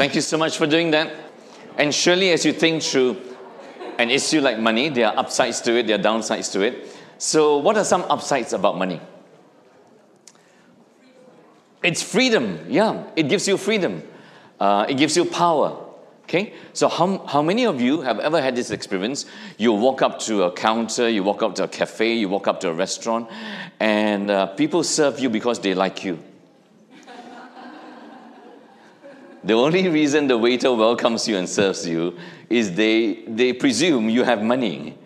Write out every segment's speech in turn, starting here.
Thank you so much for doing that. And surely, as you think through an issue like money, there are upsides to it, there are downsides to it. So, what are some upsides about money? It's freedom, yeah. It gives you freedom, uh, it gives you power. Okay, so how, how many of you have ever had this experience? You walk up to a counter, you walk up to a cafe, you walk up to a restaurant, and uh, people serve you because they like you. The only reason the waiter welcomes you and serves you is they, they presume you have money.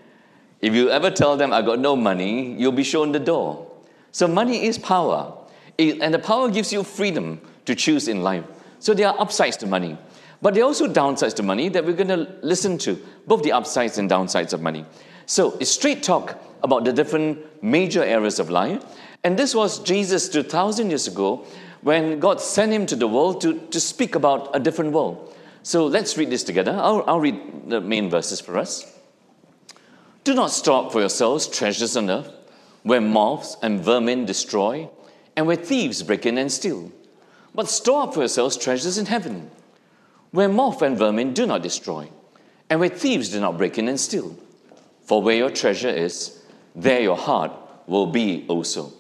If you ever tell them, I got no money, you'll be shown the door. So, money is power, it, and the power gives you freedom to choose in life. So, there are upsides to money. But there are also downsides to money that we're going to listen to, both the upsides and downsides of money. So it's straight talk about the different major areas of life. And this was Jesus 2,000 years ago when God sent him to the world to, to speak about a different world. So let's read this together. I'll, I'll read the main verses for us. Do not store up for yourselves treasures on earth, where moths and vermin destroy, and where thieves break in and steal. But store up for yourselves treasures in heaven where moth and vermin do not destroy, and where thieves do not break in and steal. For where your treasure is, there your heart will be also.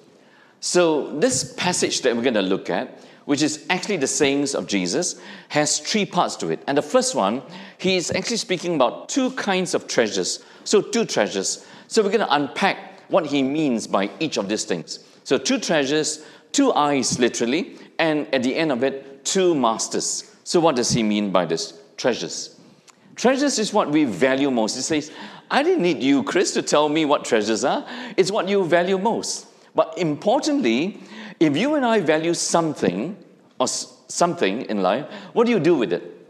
So, this passage that we're going to look at, which is actually the sayings of Jesus, has three parts to it. And the first one, he is actually speaking about two kinds of treasures. So, two treasures. So, we're going to unpack what he means by each of these things. So, two treasures, two eyes, literally, and at the end of it, two masters. So, what does he mean by this? Treasures. Treasures is what we value most. He says, I didn't need you, Chris, to tell me what treasures are. It's what you value most. But importantly, if you and I value something or something in life, what do you do with it?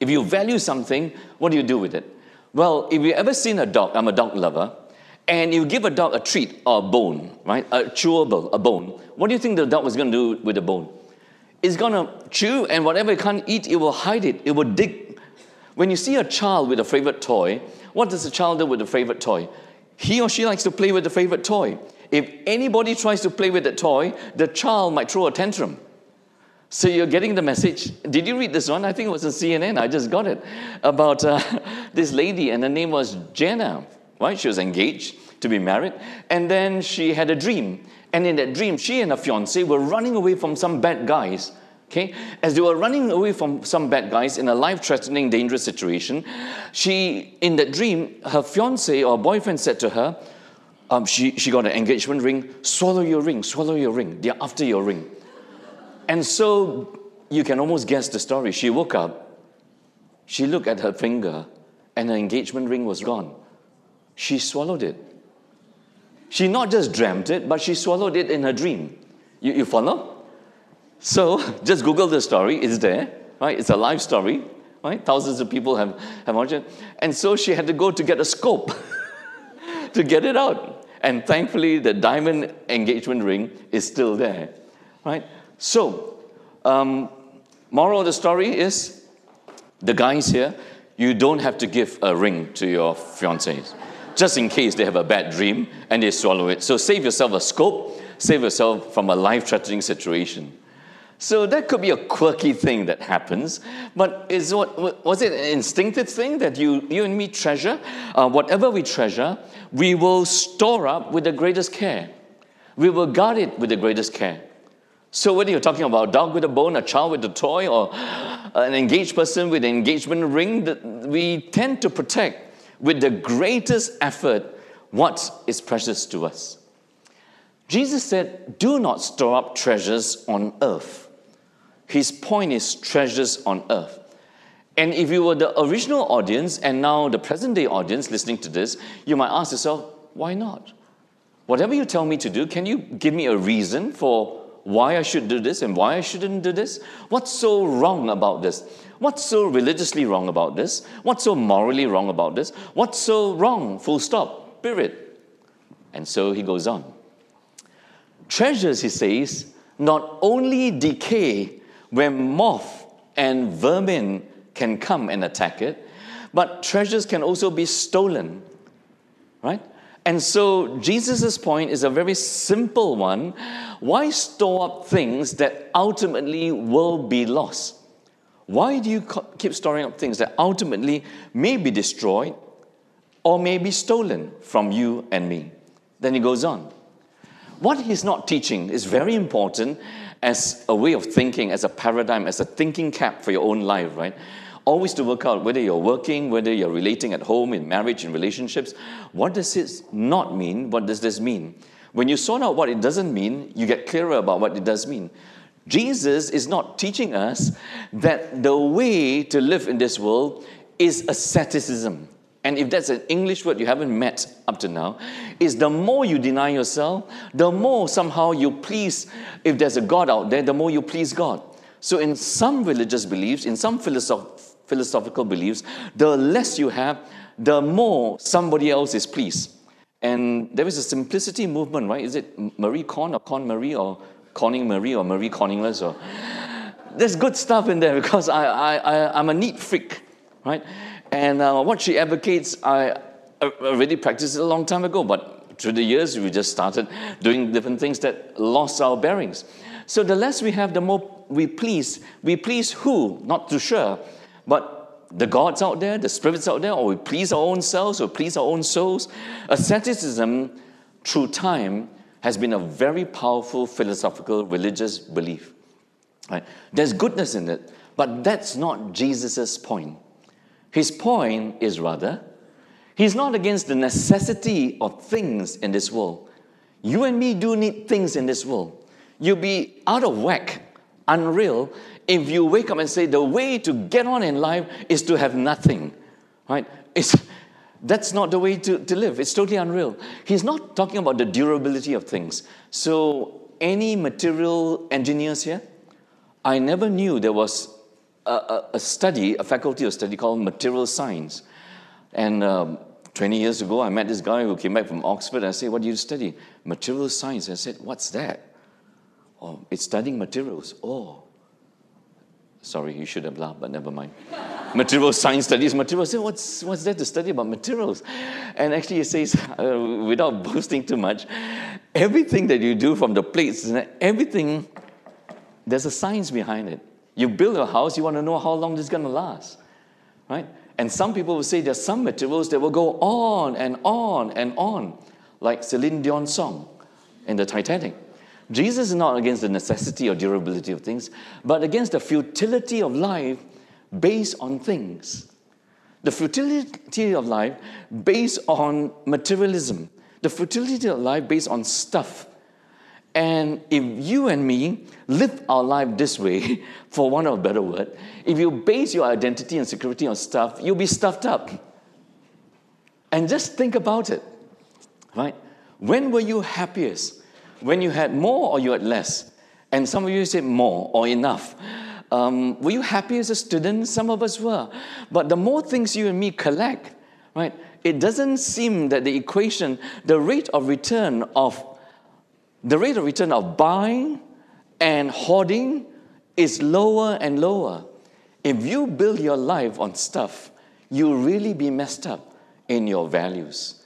If you value something, what do you do with it? Well, if you ever seen a dog, I'm a dog lover, and you give a dog a treat or a bone, right? A chewable, a bone. What do you think the dog was going to do with the bone? It's going to chew, and whatever it can't eat, it will hide it. It will dig. When you see a child with a favorite toy, what does the child do with a favorite toy? He or she likes to play with the favorite toy. If anybody tries to play with that toy, the child might throw a tantrum. So you're getting the message. Did you read this one? I think it was on CNN. I just got it about uh, this lady, and her name was Jenna. Right? She was engaged to be married, and then she had a dream, and in that dream, she and her fiance were running away from some bad guys. Okay? As they were running away from some bad guys in a life threatening, dangerous situation, she, in that dream, her fiance or boyfriend said to her, um, she, she got an engagement ring, swallow your ring, swallow your ring. They're after your ring. And so you can almost guess the story. She woke up, she looked at her finger, and her engagement ring was gone. She swallowed it. She not just dreamt it, but she swallowed it in her dream. You, you follow? So just Google the story, it's there, right? It's a live story, right? Thousands of people have, have watched it. And so she had to go to get a scope to get it out. And thankfully, the diamond engagement ring is still there, right? So, um, moral of the story is the guys here, you don't have to give a ring to your fiancés just in case they have a bad dream and they swallow it. So save yourself a scope, save yourself from a life threatening situation. So that could be a quirky thing that happens, but is what was it an instinctive thing that you you and me treasure? Uh, whatever we treasure, we will store up with the greatest care. We will guard it with the greatest care. So whether you're talking about a dog with a bone, a child with a toy, or an engaged person with an engagement ring, we tend to protect with the greatest effort what is precious to us. Jesus said, Do not store up treasures on earth. His point is treasures on earth. And if you were the original audience and now the present day audience listening to this, you might ask yourself, why not? Whatever you tell me to do, can you give me a reason for why I should do this and why I shouldn't do this? What's so wrong about this? What's so religiously wrong about this? What's so morally wrong about this? What's so wrong? Full stop. Period. And so he goes on. Treasures, he says, not only decay when moth and vermin can come and attack it, but treasures can also be stolen. Right? And so Jesus' point is a very simple one. Why store up things that ultimately will be lost? Why do you keep storing up things that ultimately may be destroyed or may be stolen from you and me? Then he goes on. What he's not teaching is very important as a way of thinking, as a paradigm, as a thinking cap for your own life, right? Always to work out whether you're working, whether you're relating at home, in marriage, in relationships. What does this not mean? What does this mean? When you sort out what it doesn't mean, you get clearer about what it does mean. Jesus is not teaching us that the way to live in this world is asceticism. And if that's an English word you haven't met up to now, is the more you deny yourself, the more somehow you please, if there's a God out there, the more you please God. So, in some religious beliefs, in some philosoph- philosophical beliefs, the less you have, the more somebody else is pleased. And there is a simplicity movement, right? Is it Marie Con or Con Marie or Conning Marie or Marie Conningless? Or there's good stuff in there because I, I, I, I'm a neat freak, right? And uh, what she advocates, I already practiced it a long time ago, but through the years, we just started doing different things that lost our bearings. So the less we have, the more we please. We please who? Not too sure, but the gods out there, the spirits out there, or we please our own selves, or please our own souls. Asceticism, through time, has been a very powerful philosophical religious belief. Right? There's goodness in it, but that's not Jesus' point. His point is rather, he's not against the necessity of things in this world. You and me do need things in this world. You'll be out of whack, unreal, if you wake up and say the way to get on in life is to have nothing. Right? It's, that's not the way to, to live. It's totally unreal. He's not talking about the durability of things. So, any material engineers here? I never knew there was a, a, study, a faculty of study called material science. And um, 20 years ago, I met this guy who came back from Oxford. And I said, What do you study? Material science. I said, What's that? Oh, it's studying materials. Oh, sorry, you should have laughed, but never mind. material science studies materials. I said, what's, what's there to study about materials? And actually, it says, uh, without boasting too much, everything that you do from the plates, everything, there's a science behind it. You build a house, you want to know how long this is going to last, right? And some people will say there's some materials that will go on and on and on, like Celine Dion's song in the Titanic. Jesus is not against the necessity or durability of things, but against the futility of life based on things. The futility of life based on materialism, the futility of life based on stuff. And if you and me live our life this way, for want of a better word, if you base your identity and security on stuff, you'll be stuffed up. And just think about it, right? When were you happiest? When you had more or you had less? And some of you say more or enough. Um, were you happy as a student? Some of us were. But the more things you and me collect, right, it doesn't seem that the equation, the rate of return of the rate of return of buying and hoarding is lower and lower. If you build your life on stuff, you'll really be messed up in your values.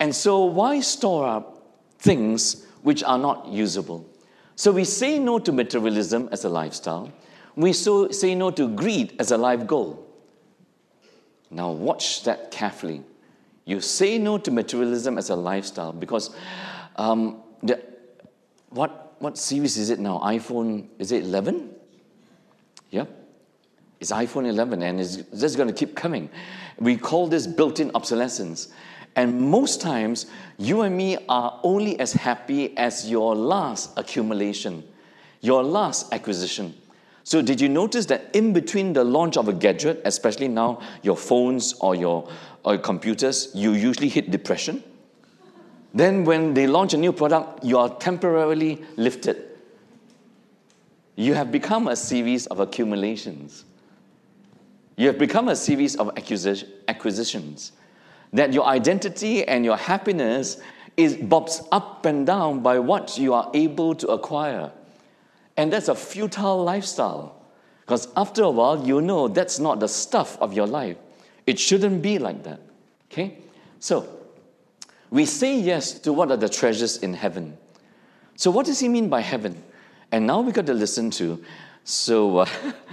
And so, why store up things which are not usable? So, we say no to materialism as a lifestyle, we so say no to greed as a life goal. Now, watch that carefully. You say no to materialism as a lifestyle because um, the, what, what series is it now? iPhone, is it 11? Yep. It's iPhone 11 and it's just going to keep coming. We call this built in obsolescence. And most times, you and me are only as happy as your last accumulation, your last acquisition. So, did you notice that in between the launch of a gadget, especially now your phones or your, or your computers, you usually hit depression? Then, when they launch a new product, you are temporarily lifted. You have become a series of accumulations. You have become a series of acquisitions. That your identity and your happiness is bobs up and down by what you are able to acquire. And that's a futile lifestyle. Because after a while, you know that's not the stuff of your life. It shouldn't be like that. Okay? So, we say yes to what are the treasures in heaven. So, what does he mean by heaven? And now we got to listen to. So, uh,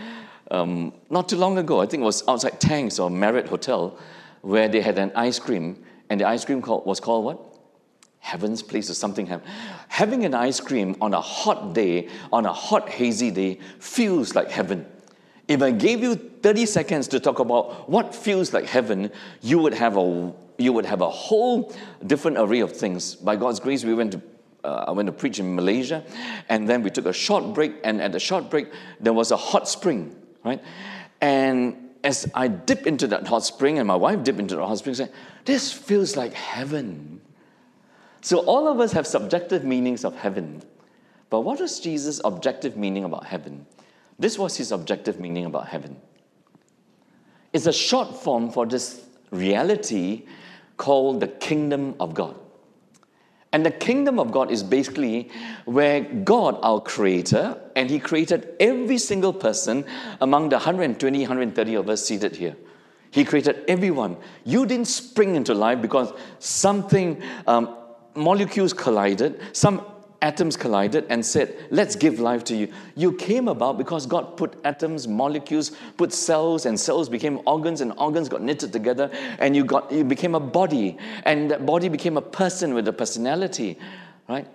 um, not too long ago. I think it was outside Tangs or Marriott Hotel, where they had an ice cream, and the ice cream called, was called what? Heaven's Place or something. Having an ice cream on a hot day, on a hot, hazy day, feels like heaven. If I gave you 30 seconds to talk about what feels like heaven, you would have a, you would have a whole different array of things. By God's grace, we went to uh, I went to preach in Malaysia, and then we took a short break. And at the short break, there was a hot spring, right? And as I dipped into that hot spring, and my wife dipped into the hot spring, saying, "This feels like heaven." So all of us have subjective meanings of heaven, but what was Jesus' objective meaning about heaven? This was his objective meaning about heaven. It's a short form for this reality called the kingdom of God. And the kingdom of God is basically where God, our creator, and He created every single person among the 120, 130 of us seated here. He created everyone. You didn't spring into life because something, um, molecules collided, some atoms collided and said, Let's give life to you. You came about because God put atoms, molecules, put cells, and cells became organs, and organs got knitted together, and you, got, you became a body, and that body became a person with a personality, right?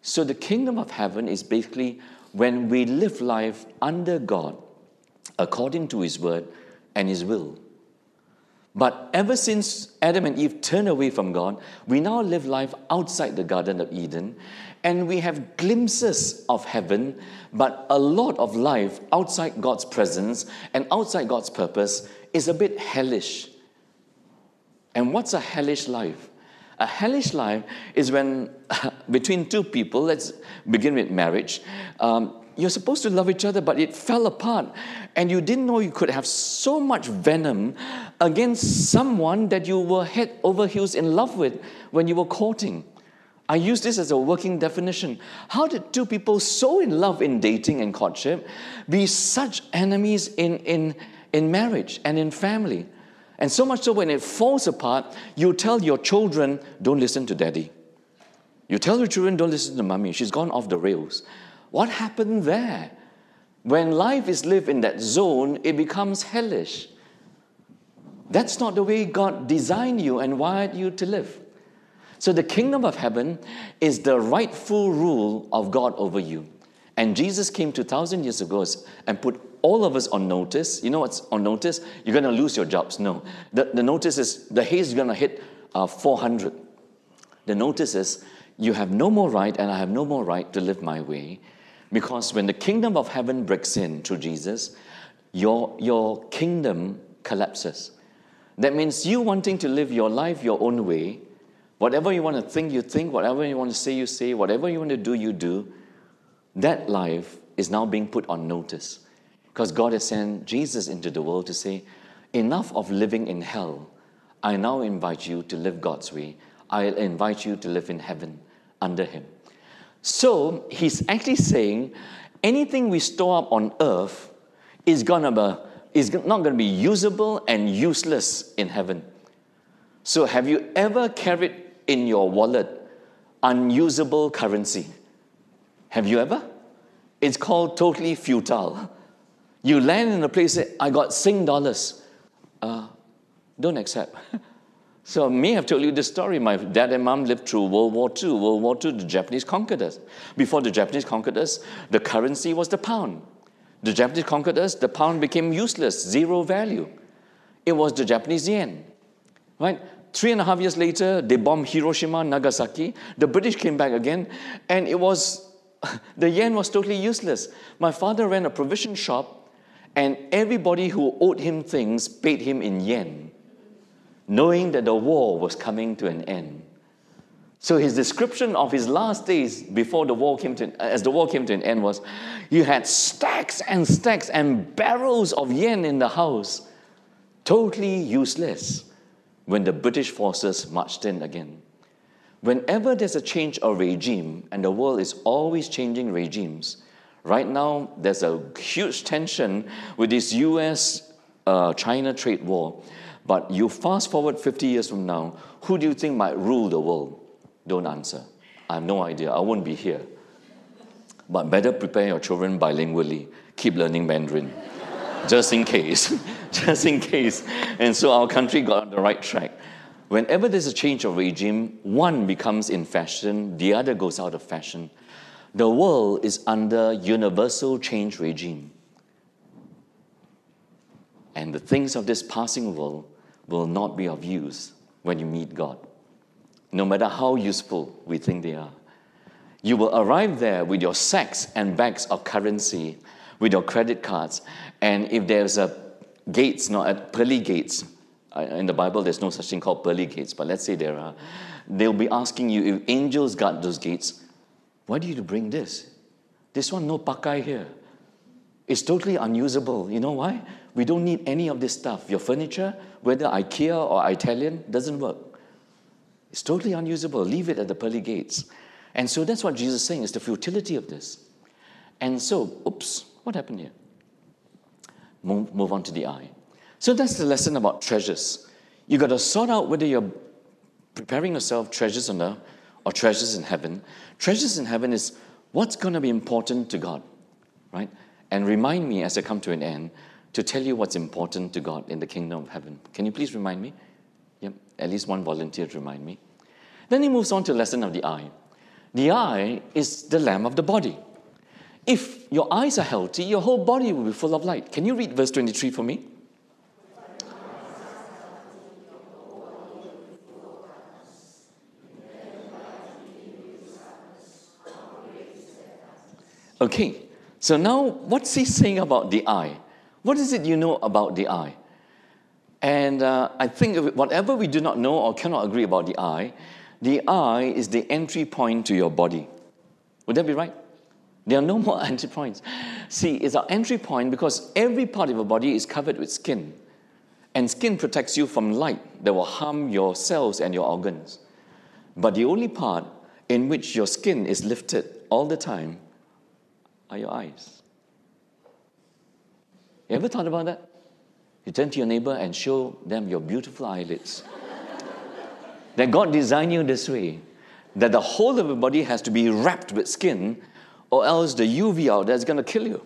So the kingdom of heaven is basically when we live life under God, according to His word and His will. But ever since Adam and Eve turned away from God, we now live life outside the Garden of Eden and we have glimpses of heaven, but a lot of life outside God's presence and outside God's purpose is a bit hellish. And what's a hellish life? A hellish life is when, between two people, let's begin with marriage, um, you're supposed to love each other, but it fell apart. And you didn't know you could have so much venom against someone that you were head over heels in love with when you were courting. I use this as a working definition. How did two people so in love in dating and courtship be such enemies in, in, in marriage and in family? And so much so when it falls apart, you tell your children, don't listen to daddy. You tell your children, don't listen to mommy. She's gone off the rails. What happened there? When life is lived in that zone, it becomes hellish. That's not the way God designed you and wired you to live. So the kingdom of heaven is the rightful rule of God over you. And Jesus came 2,000 years ago and put all of us on notice. You know what's on notice? You're going to lose your jobs. No. The, the notice is the haze is going to hit uh, 400. The notice is you have no more right and I have no more right to live my way. Because when the kingdom of heaven breaks in through Jesus, your, your kingdom collapses. That means you wanting to live your life your own way Whatever you want to think, you think. Whatever you want to say, you say. Whatever you want to do, you do. That life is now being put on notice. Because God has sent Jesus into the world to say, enough of living in hell. I now invite you to live God's way. I invite you to live in heaven under Him. So he's actually saying anything we store up on earth is, gonna be, is not going to be usable and useless in heaven. So, have you ever carried in your wallet unusable currency. Have you ever? It's called totally futile. You land in a place, say, I got Sing dollars. Uh, don't accept. so, me, I may have told you this story. My dad and mom lived through World War II. World War II, the Japanese conquered us. Before the Japanese conquered us, the currency was the pound. The Japanese conquered us, the pound became useless, zero value. It was the Japanese yen. Right? Three and a half years later, they bombed Hiroshima, Nagasaki. The British came back again, and it was, the yen was totally useless. My father ran a provision shop, and everybody who owed him things paid him in yen, knowing that the war was coming to an end. So his description of his last days before the war came to, as the war came to an end was, you had stacks and stacks and barrels of yen in the house, totally useless when the British forces marched in again. Whenever there's a change of regime, and the world is always changing regimes, right now there's a huge tension with this US uh, China trade war. But you fast forward 50 years from now, who do you think might rule the world? Don't answer. I have no idea. I won't be here. But better prepare your children bilingually. Keep learning Mandarin. Just in case, just in case. And so our country got on the right track. Whenever there's a change of regime, one becomes in fashion, the other goes out of fashion. The world is under universal change regime. And the things of this passing world will not be of use when you meet God, no matter how useful we think they are. You will arrive there with your sacks and bags of currency, with your credit cards, and if there's a gates, not at pearly gates, uh, in the Bible there's no such thing called pearly gates, but let's say there are, they'll be asking you if angels guard those gates, why do you bring this? This one no pakai here. It's totally unusable. You know why? We don't need any of this stuff. Your furniture, whether IKEA or Italian, doesn't work. It's totally unusable. Leave it at the pearly gates. And so that's what Jesus is saying is the futility of this. And so, oops, what happened here? Move, move on to the eye. So that's the lesson about treasures. You got to sort out whether you're preparing yourself treasures on earth or treasures in heaven. Treasures in heaven is what's going to be important to God, right? And remind me as I come to an end to tell you what's important to God in the kingdom of heaven. Can you please remind me? Yep, at least one volunteer to remind me. Then he moves on to lesson of the eye. The eye is the lamp of the body. If your eyes are healthy, your whole body will be full of light. Can you read verse 23 for me? Okay, so now what's he saying about the eye? What is it you know about the eye? And uh, I think whatever we do not know or cannot agree about the eye, the eye is the entry point to your body. Would that be right? There are no more entry points. See, it's our entry point because every part of your body is covered with skin. And skin protects you from light that will harm your cells and your organs. But the only part in which your skin is lifted all the time are your eyes. You ever thought about that? You turn to your neighbor and show them your beautiful eyelids. that God designed you this way, that the whole of your body has to be wrapped with skin, or else the UV out there is going to kill you.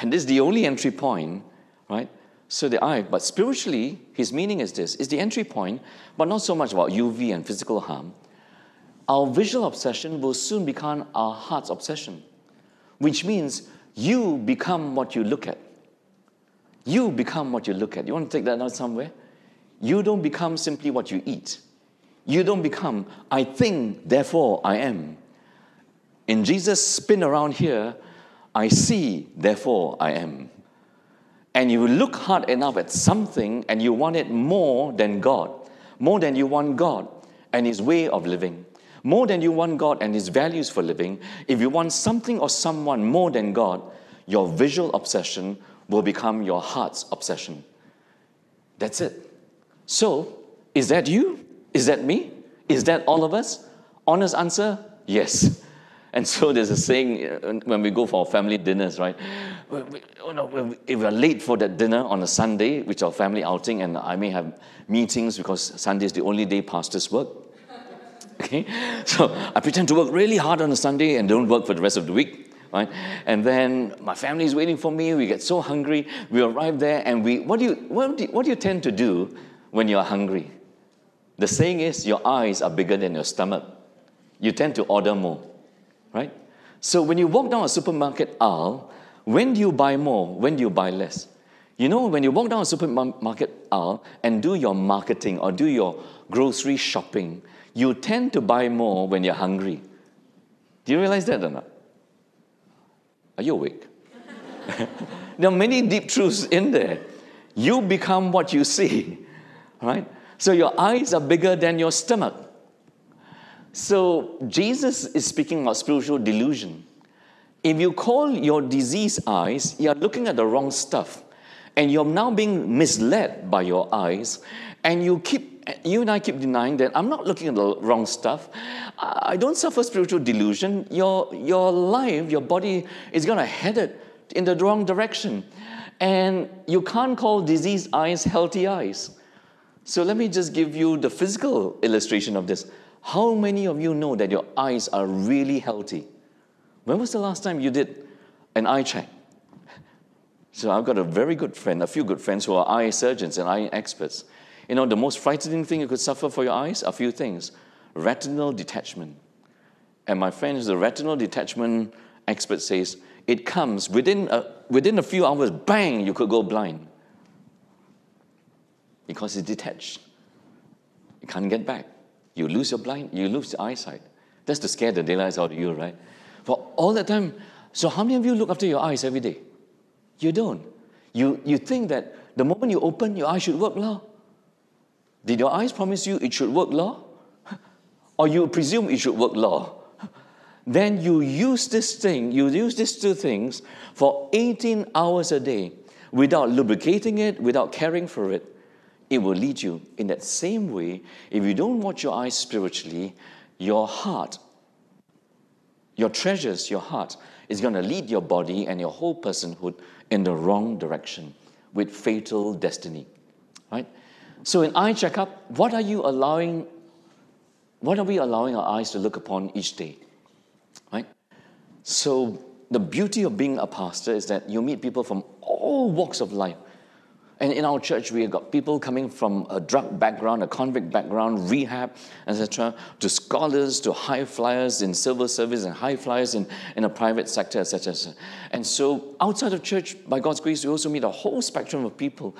And this is the only entry point, right? So the eye, but spiritually, his meaning is this: is the entry point, but not so much about UV and physical harm. Our visual obsession will soon become our heart's obsession which means you become what you look at. You become what you look at. You want to take that out somewhere? You don't become simply what you eat. You don't become, I think, therefore I am. In Jesus' spin around here, I see, therefore I am. And you look hard enough at something and you want it more than God, more than you want God and His way of living more than you want God and His values for living, if you want something or someone more than God, your visual obsession will become your heart's obsession. That's it. So, is that you? Is that me? Is that all of us? Honest answer yes. And so there's a saying uh, when we go for family dinners, right? If we're late for that dinner on a Sunday, which our family outing, and I may have meetings because Sunday is the only day pastors work, Okay? So I pretend to work really hard on a Sunday and don't work for the rest of the week. Right? And then my family is waiting for me. We get so hungry. We arrive there, and we what do you what do what do you tend to do when you're hungry? The saying is your eyes are bigger than your stomach. You tend to order more, right? So when you walk down a supermarket aisle, when do you buy more? When do you buy less? You know, when you walk down a supermarket aisle and do your marketing or do your grocery shopping, you tend to buy more when you're hungry. Do you realize that or not? Are you awake? there are many deep truths in there. You become what you see, right? So your eyes are bigger than your stomach. So Jesus is speaking about spiritual delusion. If you call your disease eyes, you're looking at the wrong stuff. And you're now being misled by your eyes, and you keep you and I keep denying that I'm not looking at the wrong stuff. I don't suffer spiritual delusion. Your, your life, your body is going to head it in the wrong direction. And you can't call diseased eyes healthy eyes. So let me just give you the physical illustration of this. How many of you know that your eyes are really healthy? When was the last time you did an eye check? So I've got a very good friend, a few good friends who are eye surgeons and eye experts. You know, the most frightening thing you could suffer for your eyes, a few things retinal detachment. And my friend who's a retinal detachment expert says it comes within a, within a few hours, bang, you could go blind. Because it's detached. You can't get back. You lose your blind, you lose your eyesight. That's to scare the daylights out of you, right? For all that time, so how many of you look after your eyes every day? You don't. You, you think that the moment you open, your eyes should work, law. Did your eyes promise you it should work, law? Or you presume it should work, law? Then you use this thing, you use these two things for 18 hours a day without lubricating it, without caring for it. It will lead you in that same way. If you don't watch your eyes spiritually, your heart, your treasures, your heart, is going to lead your body and your whole personhood in the wrong direction with fatal destiny. Right? So in eye checkup, what are you allowing? What are we allowing our eyes to look upon each day? Right? So the beauty of being a pastor is that you meet people from all walks of life. And in our church, we have got people coming from a drug background, a convict background, rehab, etc., to scholars, to high flyers in civil service and high flyers in, in the private sector, etc. And so outside of church, by God's grace, we also meet a whole spectrum of people.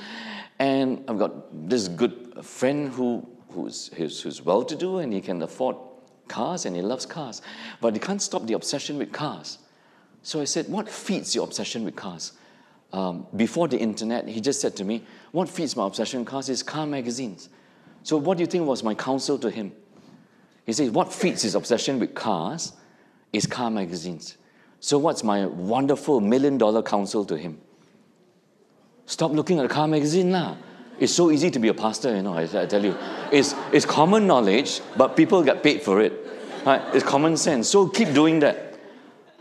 And I've got this good friend who, who's, who's, who's well to do and he can afford cars and he loves cars, but he can't stop the obsession with cars. So I said, What feeds your obsession with cars? Um, before the internet, he just said to me, What feeds my obsession cars is car magazines. So, what do you think was my counsel to him? He says, What feeds his obsession with cars is car magazines. So, what's my wonderful million dollar counsel to him? Stop looking at the car magazine now. It's so easy to be a pastor, you know, I, I tell you. It's, it's common knowledge, but people get paid for it. Right? It's common sense. So keep doing that.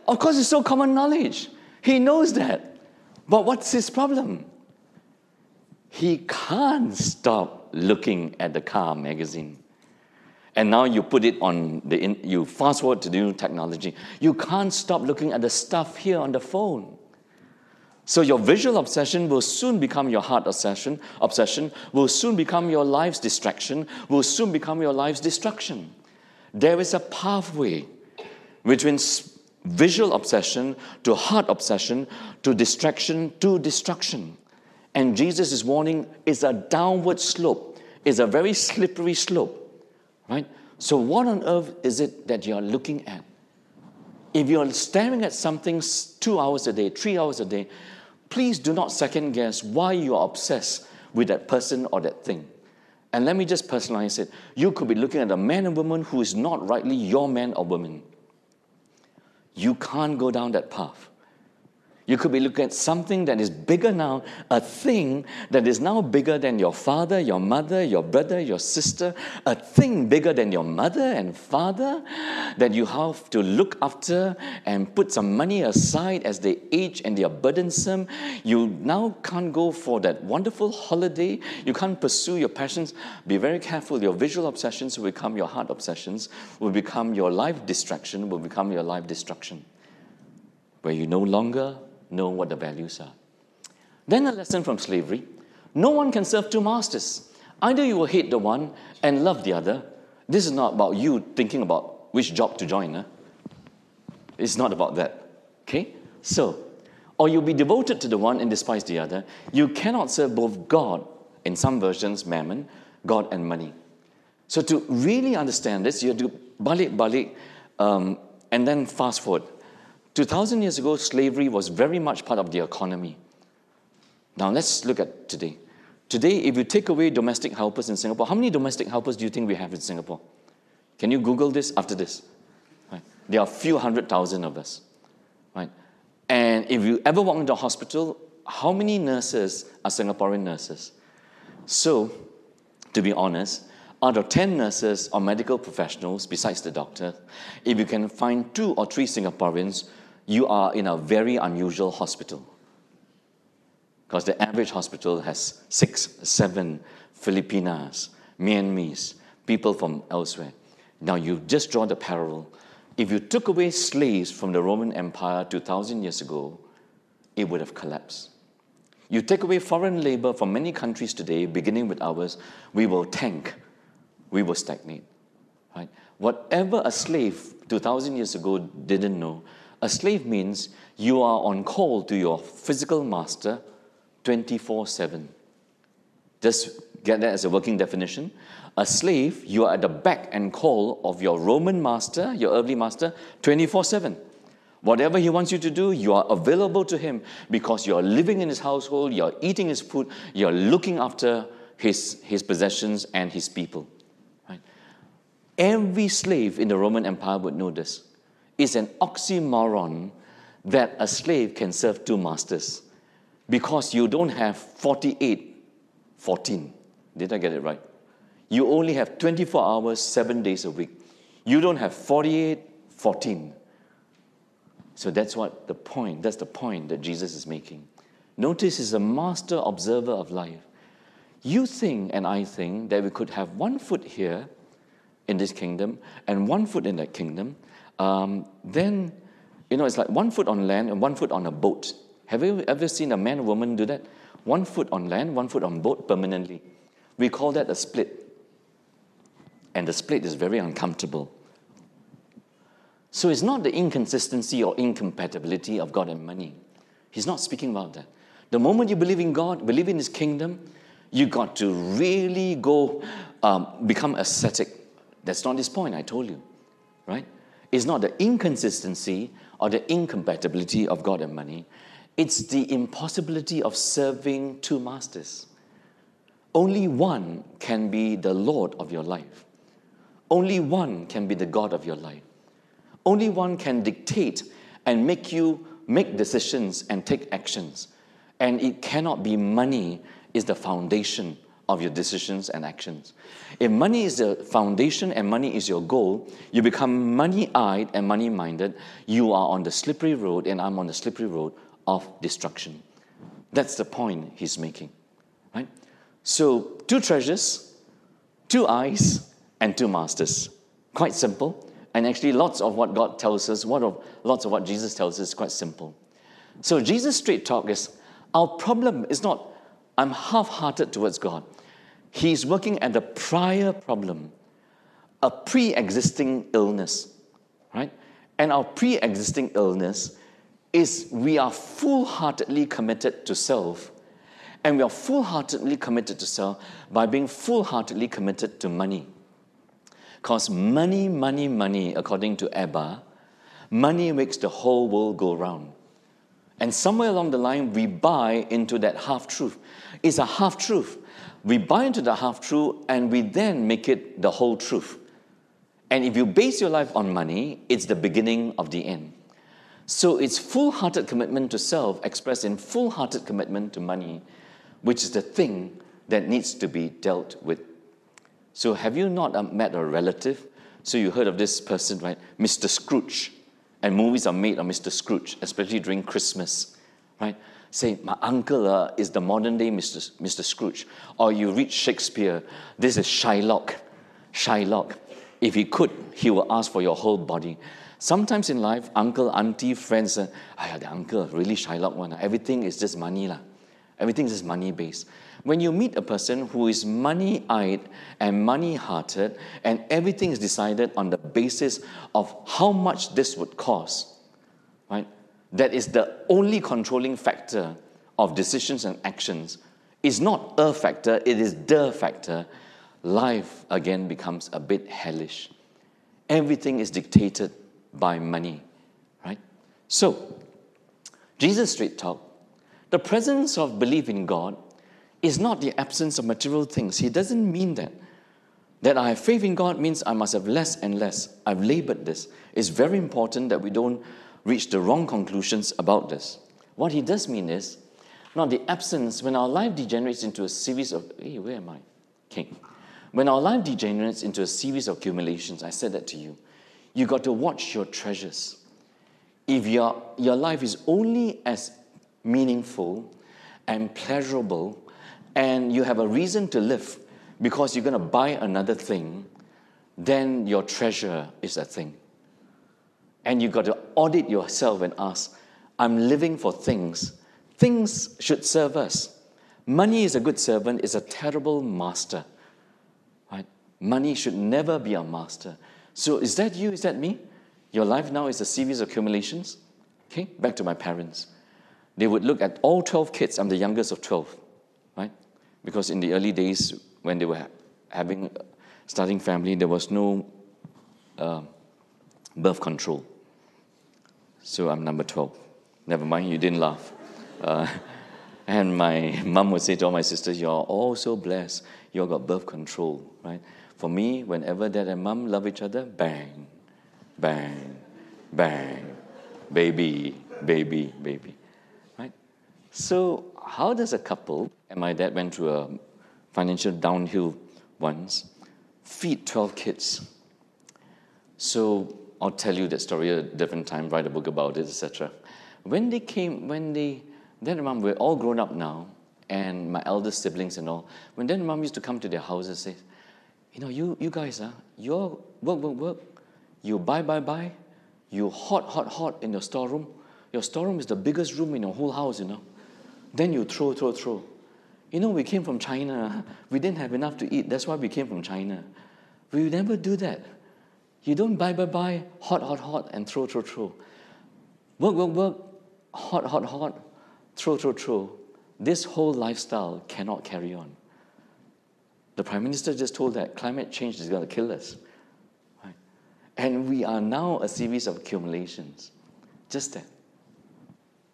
Of course, it's so common knowledge. He knows that. But what's his problem? He can't stop looking at the car magazine. And now you put it on the, in, you fast forward to the new technology. You can't stop looking at the stuff here on the phone. So your visual obsession will soon become your heart obsession, obsession will soon become your life's distraction, will soon become your life's destruction. There is a pathway between visual obsession to heart obsession to distraction to destruction. And Jesus is warning is a downward slope, is a very slippery slope. Right? So, what on earth is it that you're looking at? If you're staring at something two hours a day, three hours a day, please do not second guess why you are obsessed with that person or that thing. And let me just personalize it. You could be looking at a man and woman who is not rightly your man or woman. You can't go down that path. You could be looking at something that is bigger now, a thing that is now bigger than your father, your mother, your brother, your sister, a thing bigger than your mother and father that you have to look after and put some money aside as they age and they are burdensome. You now can't go for that wonderful holiday. You can't pursue your passions. Be very careful. Your visual obsessions will become your heart obsessions, will become your life distraction, will become your life destruction. Where you no longer know what the values are. Then a lesson from slavery no one can serve two masters. Either you will hate the one and love the other. This is not about you thinking about which job to join. It's not about that. Okay? So, or you'll be devoted to the one and despise the other. You cannot serve both God, in some versions, mammon, God and money. So, to really understand this, you have to balik balik um, and then fast forward. 2,000 years ago, slavery was very much part of the economy. Now, let's look at today. Today, if you take away domestic helpers in Singapore, how many domestic helpers do you think we have in Singapore? Can you Google this after this? Right. There are a few hundred thousand of us. Right? And if you ever walk into a hospital, how many nurses are Singaporean nurses? So, to be honest, out of 10 nurses or medical professionals, besides the doctor, if you can find two or three Singaporeans you are in a very unusual hospital. Because the average hospital has six, seven Filipinas, Myanmars, people from elsewhere. Now you just draw the parallel. If you took away slaves from the Roman Empire 2,000 years ago, it would have collapsed. You take away foreign labor from many countries today, beginning with ours, we will tank, we will stagnate. Right? Whatever a slave 2,000 years ago didn't know, a slave means you are on call to your physical master 24 7. Just get that as a working definition. A slave, you are at the back and call of your Roman master, your earthly master, 24 7. Whatever he wants you to do, you are available to him because you are living in his household, you're eating his food, you're looking after his, his possessions and his people. Right? Every slave in the Roman Empire would know this. It's an oxymoron that a slave can serve two masters because you don't have 48, 14. Did I get it right? You only have 24 hours, seven days a week. You don't have 48, 14. So that's what the point, that's the point that Jesus is making. Notice he's a master observer of life. You think and I think that we could have one foot here in this kingdom and one foot in that kingdom. Um, then, you know, it's like one foot on land and one foot on a boat. Have you ever seen a man or woman do that? One foot on land, one foot on boat permanently. We call that a split. And the split is very uncomfortable. So it's not the inconsistency or incompatibility of God and money. He's not speaking about that. The moment you believe in God, believe in His kingdom, you got to really go um, become ascetic. That's not his point, I told you, right? It's not the inconsistency or the incompatibility of God and money. It's the impossibility of serving two masters. Only one can be the Lord of your life. Only one can be the God of your life. Only one can dictate and make you make decisions and take actions. And it cannot be money is the foundation of your decisions and actions. If money is the foundation and money is your goal, you become money eyed and money minded. You are on the slippery road, and I'm on the slippery road of destruction. That's the point he's making. Right? So, two treasures, two eyes, and two masters. Quite simple. And actually, lots of what God tells us, what of, lots of what Jesus tells us is quite simple. So, Jesus' straight talk is our problem is not I'm half hearted towards God. He's working at the prior problem, a pre existing illness, right? And our pre existing illness is we are full heartedly committed to self. And we are full heartedly committed to self by being full heartedly committed to money. Because money, money, money, according to Abba, money makes the whole world go round. And somewhere along the line, we buy into that half truth. It's a half truth. We buy into the half truth and we then make it the whole truth. And if you base your life on money, it's the beginning of the end. So it's full hearted commitment to self expressed in full hearted commitment to money, which is the thing that needs to be dealt with. So, have you not uh, met a relative? So, you heard of this person, right? Mr. Scrooge. And movies are made of Mr. Scrooge, especially during Christmas, right? Say, my uncle uh, is the modern day Mr. Mr. Scrooge. Or you read Shakespeare, this is Shylock. Shylock. If he could, he will ask for your whole body. Sometimes in life, uncle, auntie, friends, uh, the uncle, really Shylock one. Everything is just money. La. Everything is just money based. When you meet a person who is money eyed and money hearted, and everything is decided on the basis of how much this would cost, right? That is the only controlling factor of decisions and actions. Is not a factor, it is the factor. Life again becomes a bit hellish. Everything is dictated by money, right? So, Jesus straight talk, the presence of belief in God is not the absence of material things. He doesn't mean that. That I have faith in God means I must have less and less. I've labored this. It's very important that we don't reach the wrong conclusions about this. What he does mean is not the absence, when our life degenerates into a series of, hey, where am I? King. When our life degenerates into a series of accumulations, I said that to you, you got to watch your treasures. If your, your life is only as meaningful and pleasurable and you have a reason to live because you're going to buy another thing, then your treasure is that thing. And you've got to audit yourself and ask, I'm living for things Things should serve us. Money is a good servant, is a terrible master. Right? Money should never be our master. So is that you? Is that me? Your life now is a series of accumulations. Okay, back to my parents. They would look at all 12 kids. I'm the youngest of 12, right? Because in the early days, when they were having, starting family, there was no uh, birth control. So I'm number 12. Never mind, you didn't laugh. Uh, and my mom would say to all my sisters, You're all so blessed. You all got birth control, right? For me, whenever dad and mom love each other, bang, bang, bang, baby, baby, baby, right? So, how does a couple, and my dad went through a financial downhill once, feed 12 kids? So, I'll tell you that story at a different time, write a book about it, etc. When they came, when they, then and we're all grown up now, and my eldest siblings and all, when then and mom used to come to their houses, say, you know, you, you guys, uh, you work, work, work, you buy, buy, buy, you hot, hot, hot in your storeroom. Your storeroom is the biggest room in your whole house, you know. Then you throw, throw, throw. You know, we came from China. We didn't have enough to eat. That's why we came from China. We never do that. You don't buy, buy, buy, hot, hot, hot, and throw, throw, throw. Work, work, work, hot, hot, hot, throw, throw, throw. This whole lifestyle cannot carry on. The Prime Minister just told that climate change is going to kill us. Right? And we are now a series of accumulations. Just that.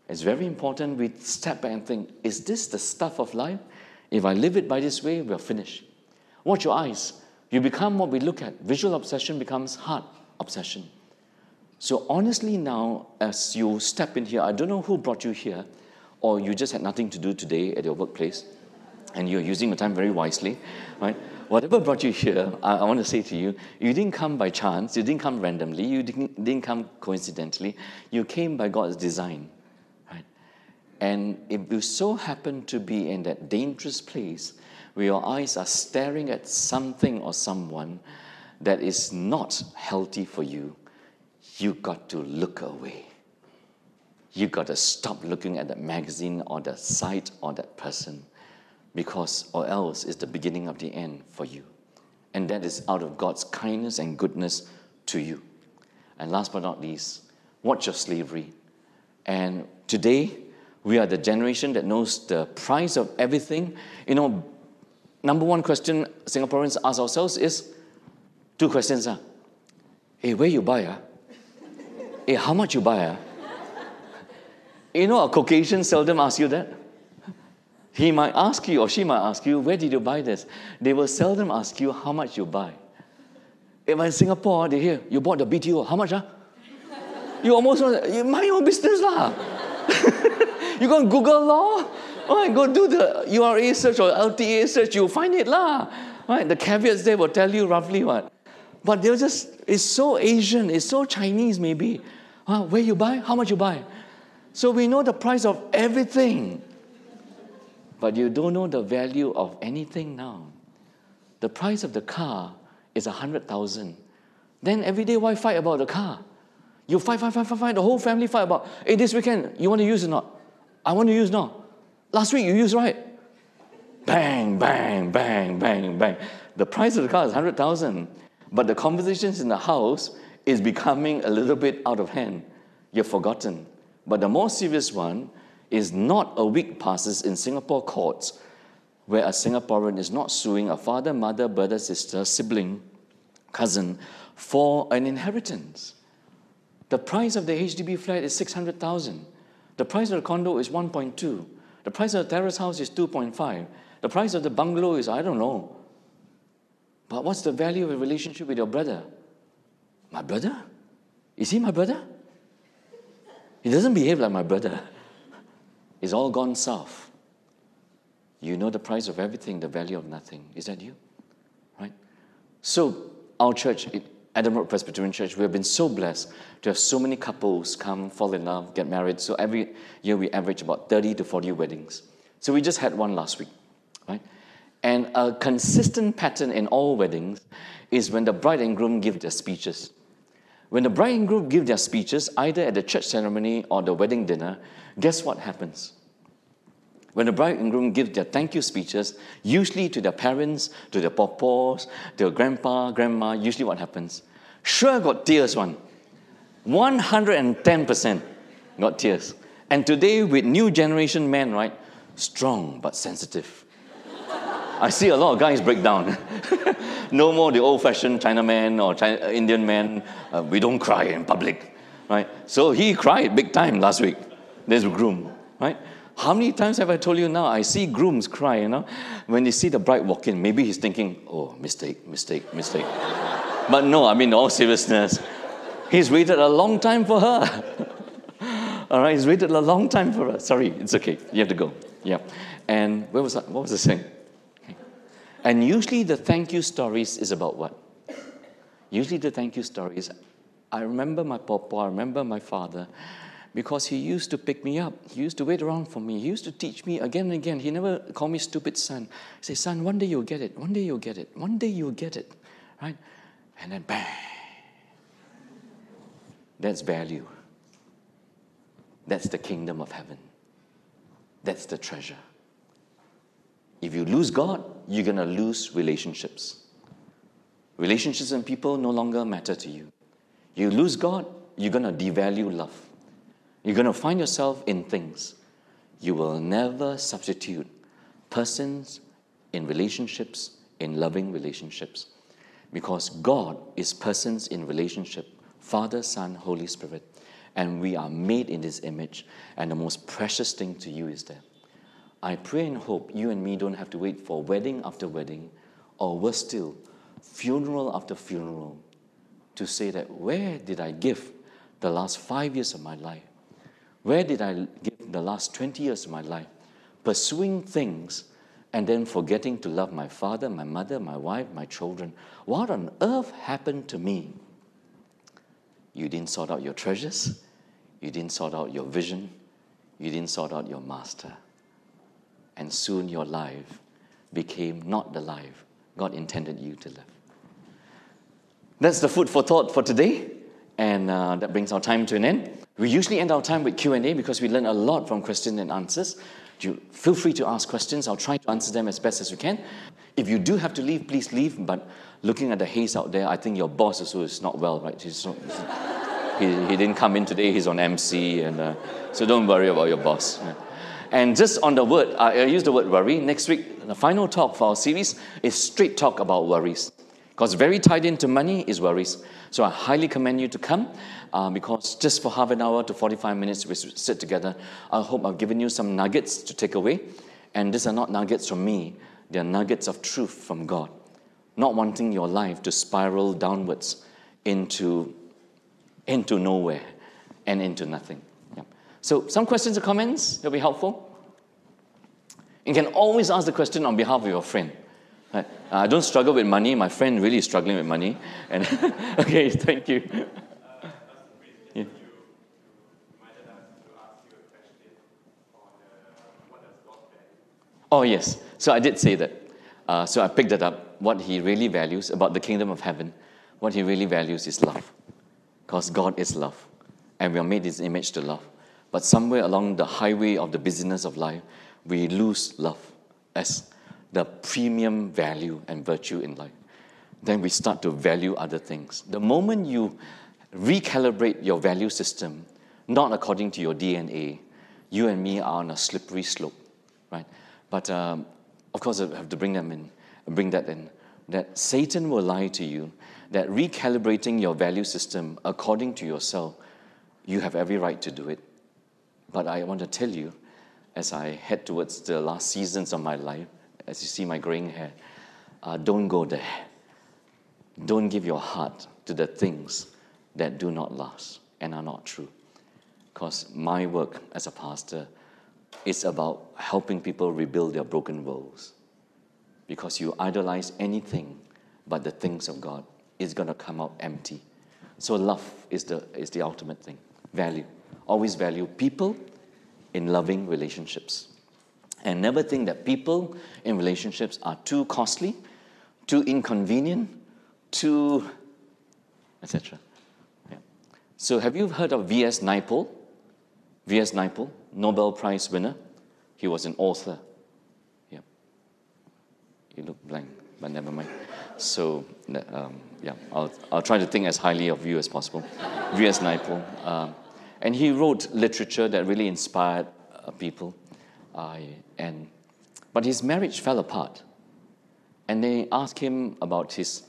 It's very important we step back and think is this the stuff of life? If I live it by this way, we're finished. Watch your eyes. You become what we look at. Visual obsession becomes heart obsession. So, honestly, now, as you step in here, I don't know who brought you here, or you just had nothing to do today at your workplace, and you're using your time very wisely, right? whatever brought you here, I, I, want to say to you, you didn't come by chance, you didn't come randomly, you didn't, didn't come coincidentally, you came by God's design. Right? And if you so happen to be in that dangerous place where your eyes are staring at something or someone that is not healthy for you, you got to look away. You got to stop looking at that magazine or that site or that person because, or else, it's the beginning of the end for you. And that is out of God's kindness and goodness to you. And last but not least, watch your slavery. And today, we are the generation that knows the price of everything. You know, number one question Singaporeans ask ourselves is two questions. Ah. Hey, where you buy? Ah? Hey, how much you buy? Ah? You know, a Caucasian seldom asks you that. He might ask you, or she might ask you, where did you buy this? They will seldom ask you how much you buy. If in Singapore, they hear, you bought the BTO, how much? Huh? You almost you mind your business lah. you go Google law, right, go do the URA search or LTA search, you'll find it lah. Right, the caveats there will tell you roughly what. But they're just, it's so Asian, it's so Chinese maybe. Uh, where you buy? How much you buy? So we know the price of everything but you don't know the value of anything now. The price of the car is a hundred thousand. Then every day, why fight about the car? You fight, fight, fight, fight, fight. The whole family fight about. Hey, this weekend you want to use or not? I want to use now. Last week you used right. Bang, bang, bang, bang, bang. The price of the car is hundred thousand, but the conversations in the house is becoming a little bit out of hand. You've forgotten. But the more serious one is not a week passes in Singapore courts where a Singaporean is not suing a father, mother, brother, sister, sibling, cousin for an inheritance. The price of the HDB flat is 600,000. The price of the condo is 1.2. The price of the terrace house is 2.5. The price of the bungalow is, I don't know. But what's the value of a relationship with your brother? My brother? Is he my brother? He doesn't behave like my brother. It's all gone south. You know the price of everything, the value of nothing. Is that you? Right? So, our church, Road Presbyterian Church, we have been so blessed to have so many couples come, fall in love, get married. So, every year we average about 30 to 40 weddings. So, we just had one last week. Right? And a consistent pattern in all weddings is when the bride and groom give their speeches. When the bride and groom give their speeches, either at the church ceremony or the wedding dinner, guess what happens? When the bride and groom give their thank you speeches, usually to their parents, to their papas, their grandpa, grandma, usually what happens? Sure got tears one. 110% got tears. And today with new generation men, right? Strong but sensitive. I see a lot of guys break down. no more the old-fashioned Chinaman or China, Indian man. Uh, we don't cry in public, right? So he cried big time last week. There's a groom, right? How many times have I told you now? I see grooms cry, you know, when they see the bride walk in. Maybe he's thinking, oh, mistake, mistake, mistake. but no, I mean, all seriousness, he's waited a long time for her. all right, he's waited a long time for her. Sorry, it's okay. You have to go. Yeah. And where was that? What was I saying? And usually the thank you stories is about what? Usually the thank you stories. I remember my papa, I remember my father because he used to pick me up. He used to wait around for me. He used to teach me again and again. He never called me stupid son. He said, son, one day you'll get it. One day you'll get it. One day you'll get it. Right? And then bang. That's value. That's the kingdom of heaven. That's the treasure. If you lose God, you're going to lose relationships. Relationships and people no longer matter to you. You lose God, you're going to devalue love. You're going to find yourself in things. You will never substitute persons in relationships, in loving relationships. Because God is persons in relationship Father, Son, Holy Spirit. And we are made in His image. And the most precious thing to you is that I pray and hope you and me don't have to wait for wedding after wedding, or worse still, funeral after funeral, to say that where did I give the last five years of my life? Where did I give the last 20 years of my life? Pursuing things and then forgetting to love my father, my mother, my wife, my children. What on earth happened to me? You didn't sort out your treasures. You didn't sort out your vision. You didn't sort out your master. And soon your life became not the life God intended you to live. That's the food for thought for today. And uh, that brings our time to an end. We usually end our time with Q&A because we learn a lot from questions and answers. You feel free to ask questions. I'll try to answer them as best as we can. If you do have to leave, please leave. But looking at the haze out there, I think your boss also is not well, right? He's he, he didn't come in today. He's on MC, and uh, so don't worry about your boss. And just on the word, I use the word worry. Next week, the final talk for our series is straight talk about worries. Because very tied into money is worries. So I highly commend you to come uh, because just for half an hour to 45 minutes we sit together. I hope I've given you some nuggets to take away. And these are not nuggets from me, they are nuggets of truth from God. Not wanting your life to spiral downwards into, into nowhere and into nothing. Yeah. So, some questions or comments that will be helpful? You can always ask the question on behalf of your friend. I, I don't struggle with money. My friend really is struggling with money. And okay, thank you. Oh, yes. So I did say that. Uh, so I picked that up. What he really values about the kingdom of heaven, what he really values is love. Because God is love. And we are made his image to love. But somewhere along the highway of the busyness of life, we lose love as the premium value and virtue in life. Then we start to value other things. The moment you recalibrate your value system, not according to your DNA, you and me are on a slippery slope, right? But um, of course, I have to bring them in, bring that in. That Satan will lie to you. That recalibrating your value system according to yourself, you have every right to do it. But I want to tell you, as I head towards the last seasons of my life, as you see my graying hair, uh, don't go there. Don't give your heart to the things that do not last and are not true. Because my work as a pastor is about helping people rebuild their broken worlds. Because you idolize anything but the things of God, it's going to come out empty. So, love is the, is the ultimate thing. Value. Always value people in loving relationships and never think that people in relationships are too costly, too inconvenient, too, etc. Yeah. So, have you heard of V.S. Naipaul? V.S. Naipaul, Nobel Prize winner. He was an author. Yep. You look blank, but never mind. So, um, yeah, I'll, I'll try to think as highly of you as possible. V.S. Naipaul. Um, and he wrote literature that really inspired uh, people. And, but his marriage fell apart. And they asked him about his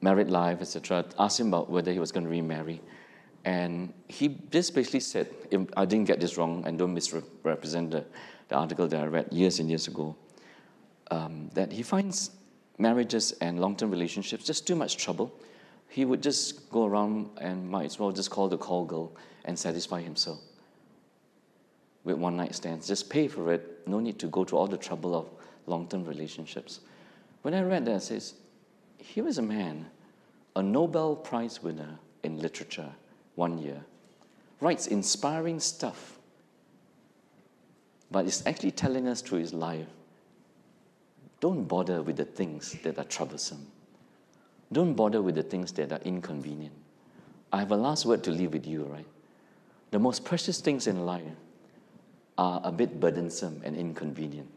married life, etc., asked him about whether he was going to remarry. And he just basically said, I didn't get this wrong, and don't misrepresent the, the article that I read years and years ago, um, that he finds marriages and long term relationships just too much trouble. He would just go around and might as well just call the call girl and satisfy himself with one night stands. Just pay for it. No need to go to all the trouble of long term relationships. When I read that, I says, here is a man, a Nobel Prize winner in literature one year, writes inspiring stuff, but is actually telling us through his life don't bother with the things that are troublesome. Don't bother with the things that are inconvenient. I have a last word to leave with you, right? The most precious things in life are a bit burdensome and inconvenient.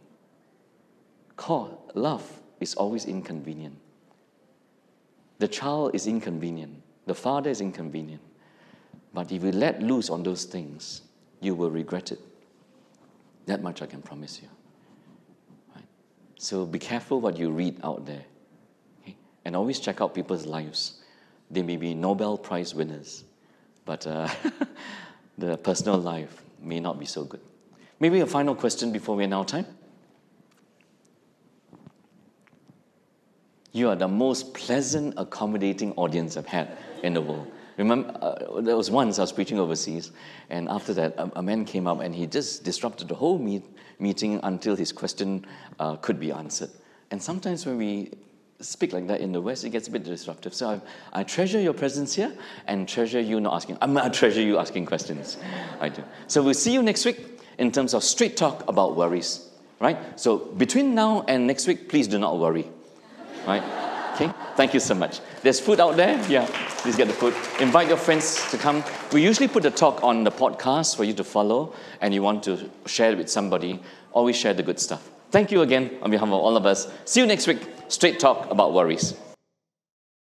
Love is always inconvenient. The child is inconvenient. The father is inconvenient. But if you let loose on those things, you will regret it. That much I can promise you. Right? So be careful what you read out there. Okay? And always check out people's lives. They may be Nobel Prize winners, but uh, the personal life may not be so good. Maybe a final question before we end our time. You are the most pleasant, accommodating audience I've had in the world. Remember, uh, there was once I was preaching overseas, and after that, a, a man came up and he just disrupted the whole meet, meeting until his question uh, could be answered. And sometimes when we speak like that in the West, it gets a bit disruptive. So I, I treasure your presence here and treasure you not asking. I treasure you asking questions. I do. So we'll see you next week in terms of straight talk about worries. Right? So between now and next week, please do not worry. Right? Okay? Thank you so much. There's food out there. Yeah, please get the food. Invite your friends to come. We usually put the talk on the podcast for you to follow, and you want to share it with somebody. Always share the good stuff. Thank you again on behalf of all of us. See you next week. Straight talk about worries.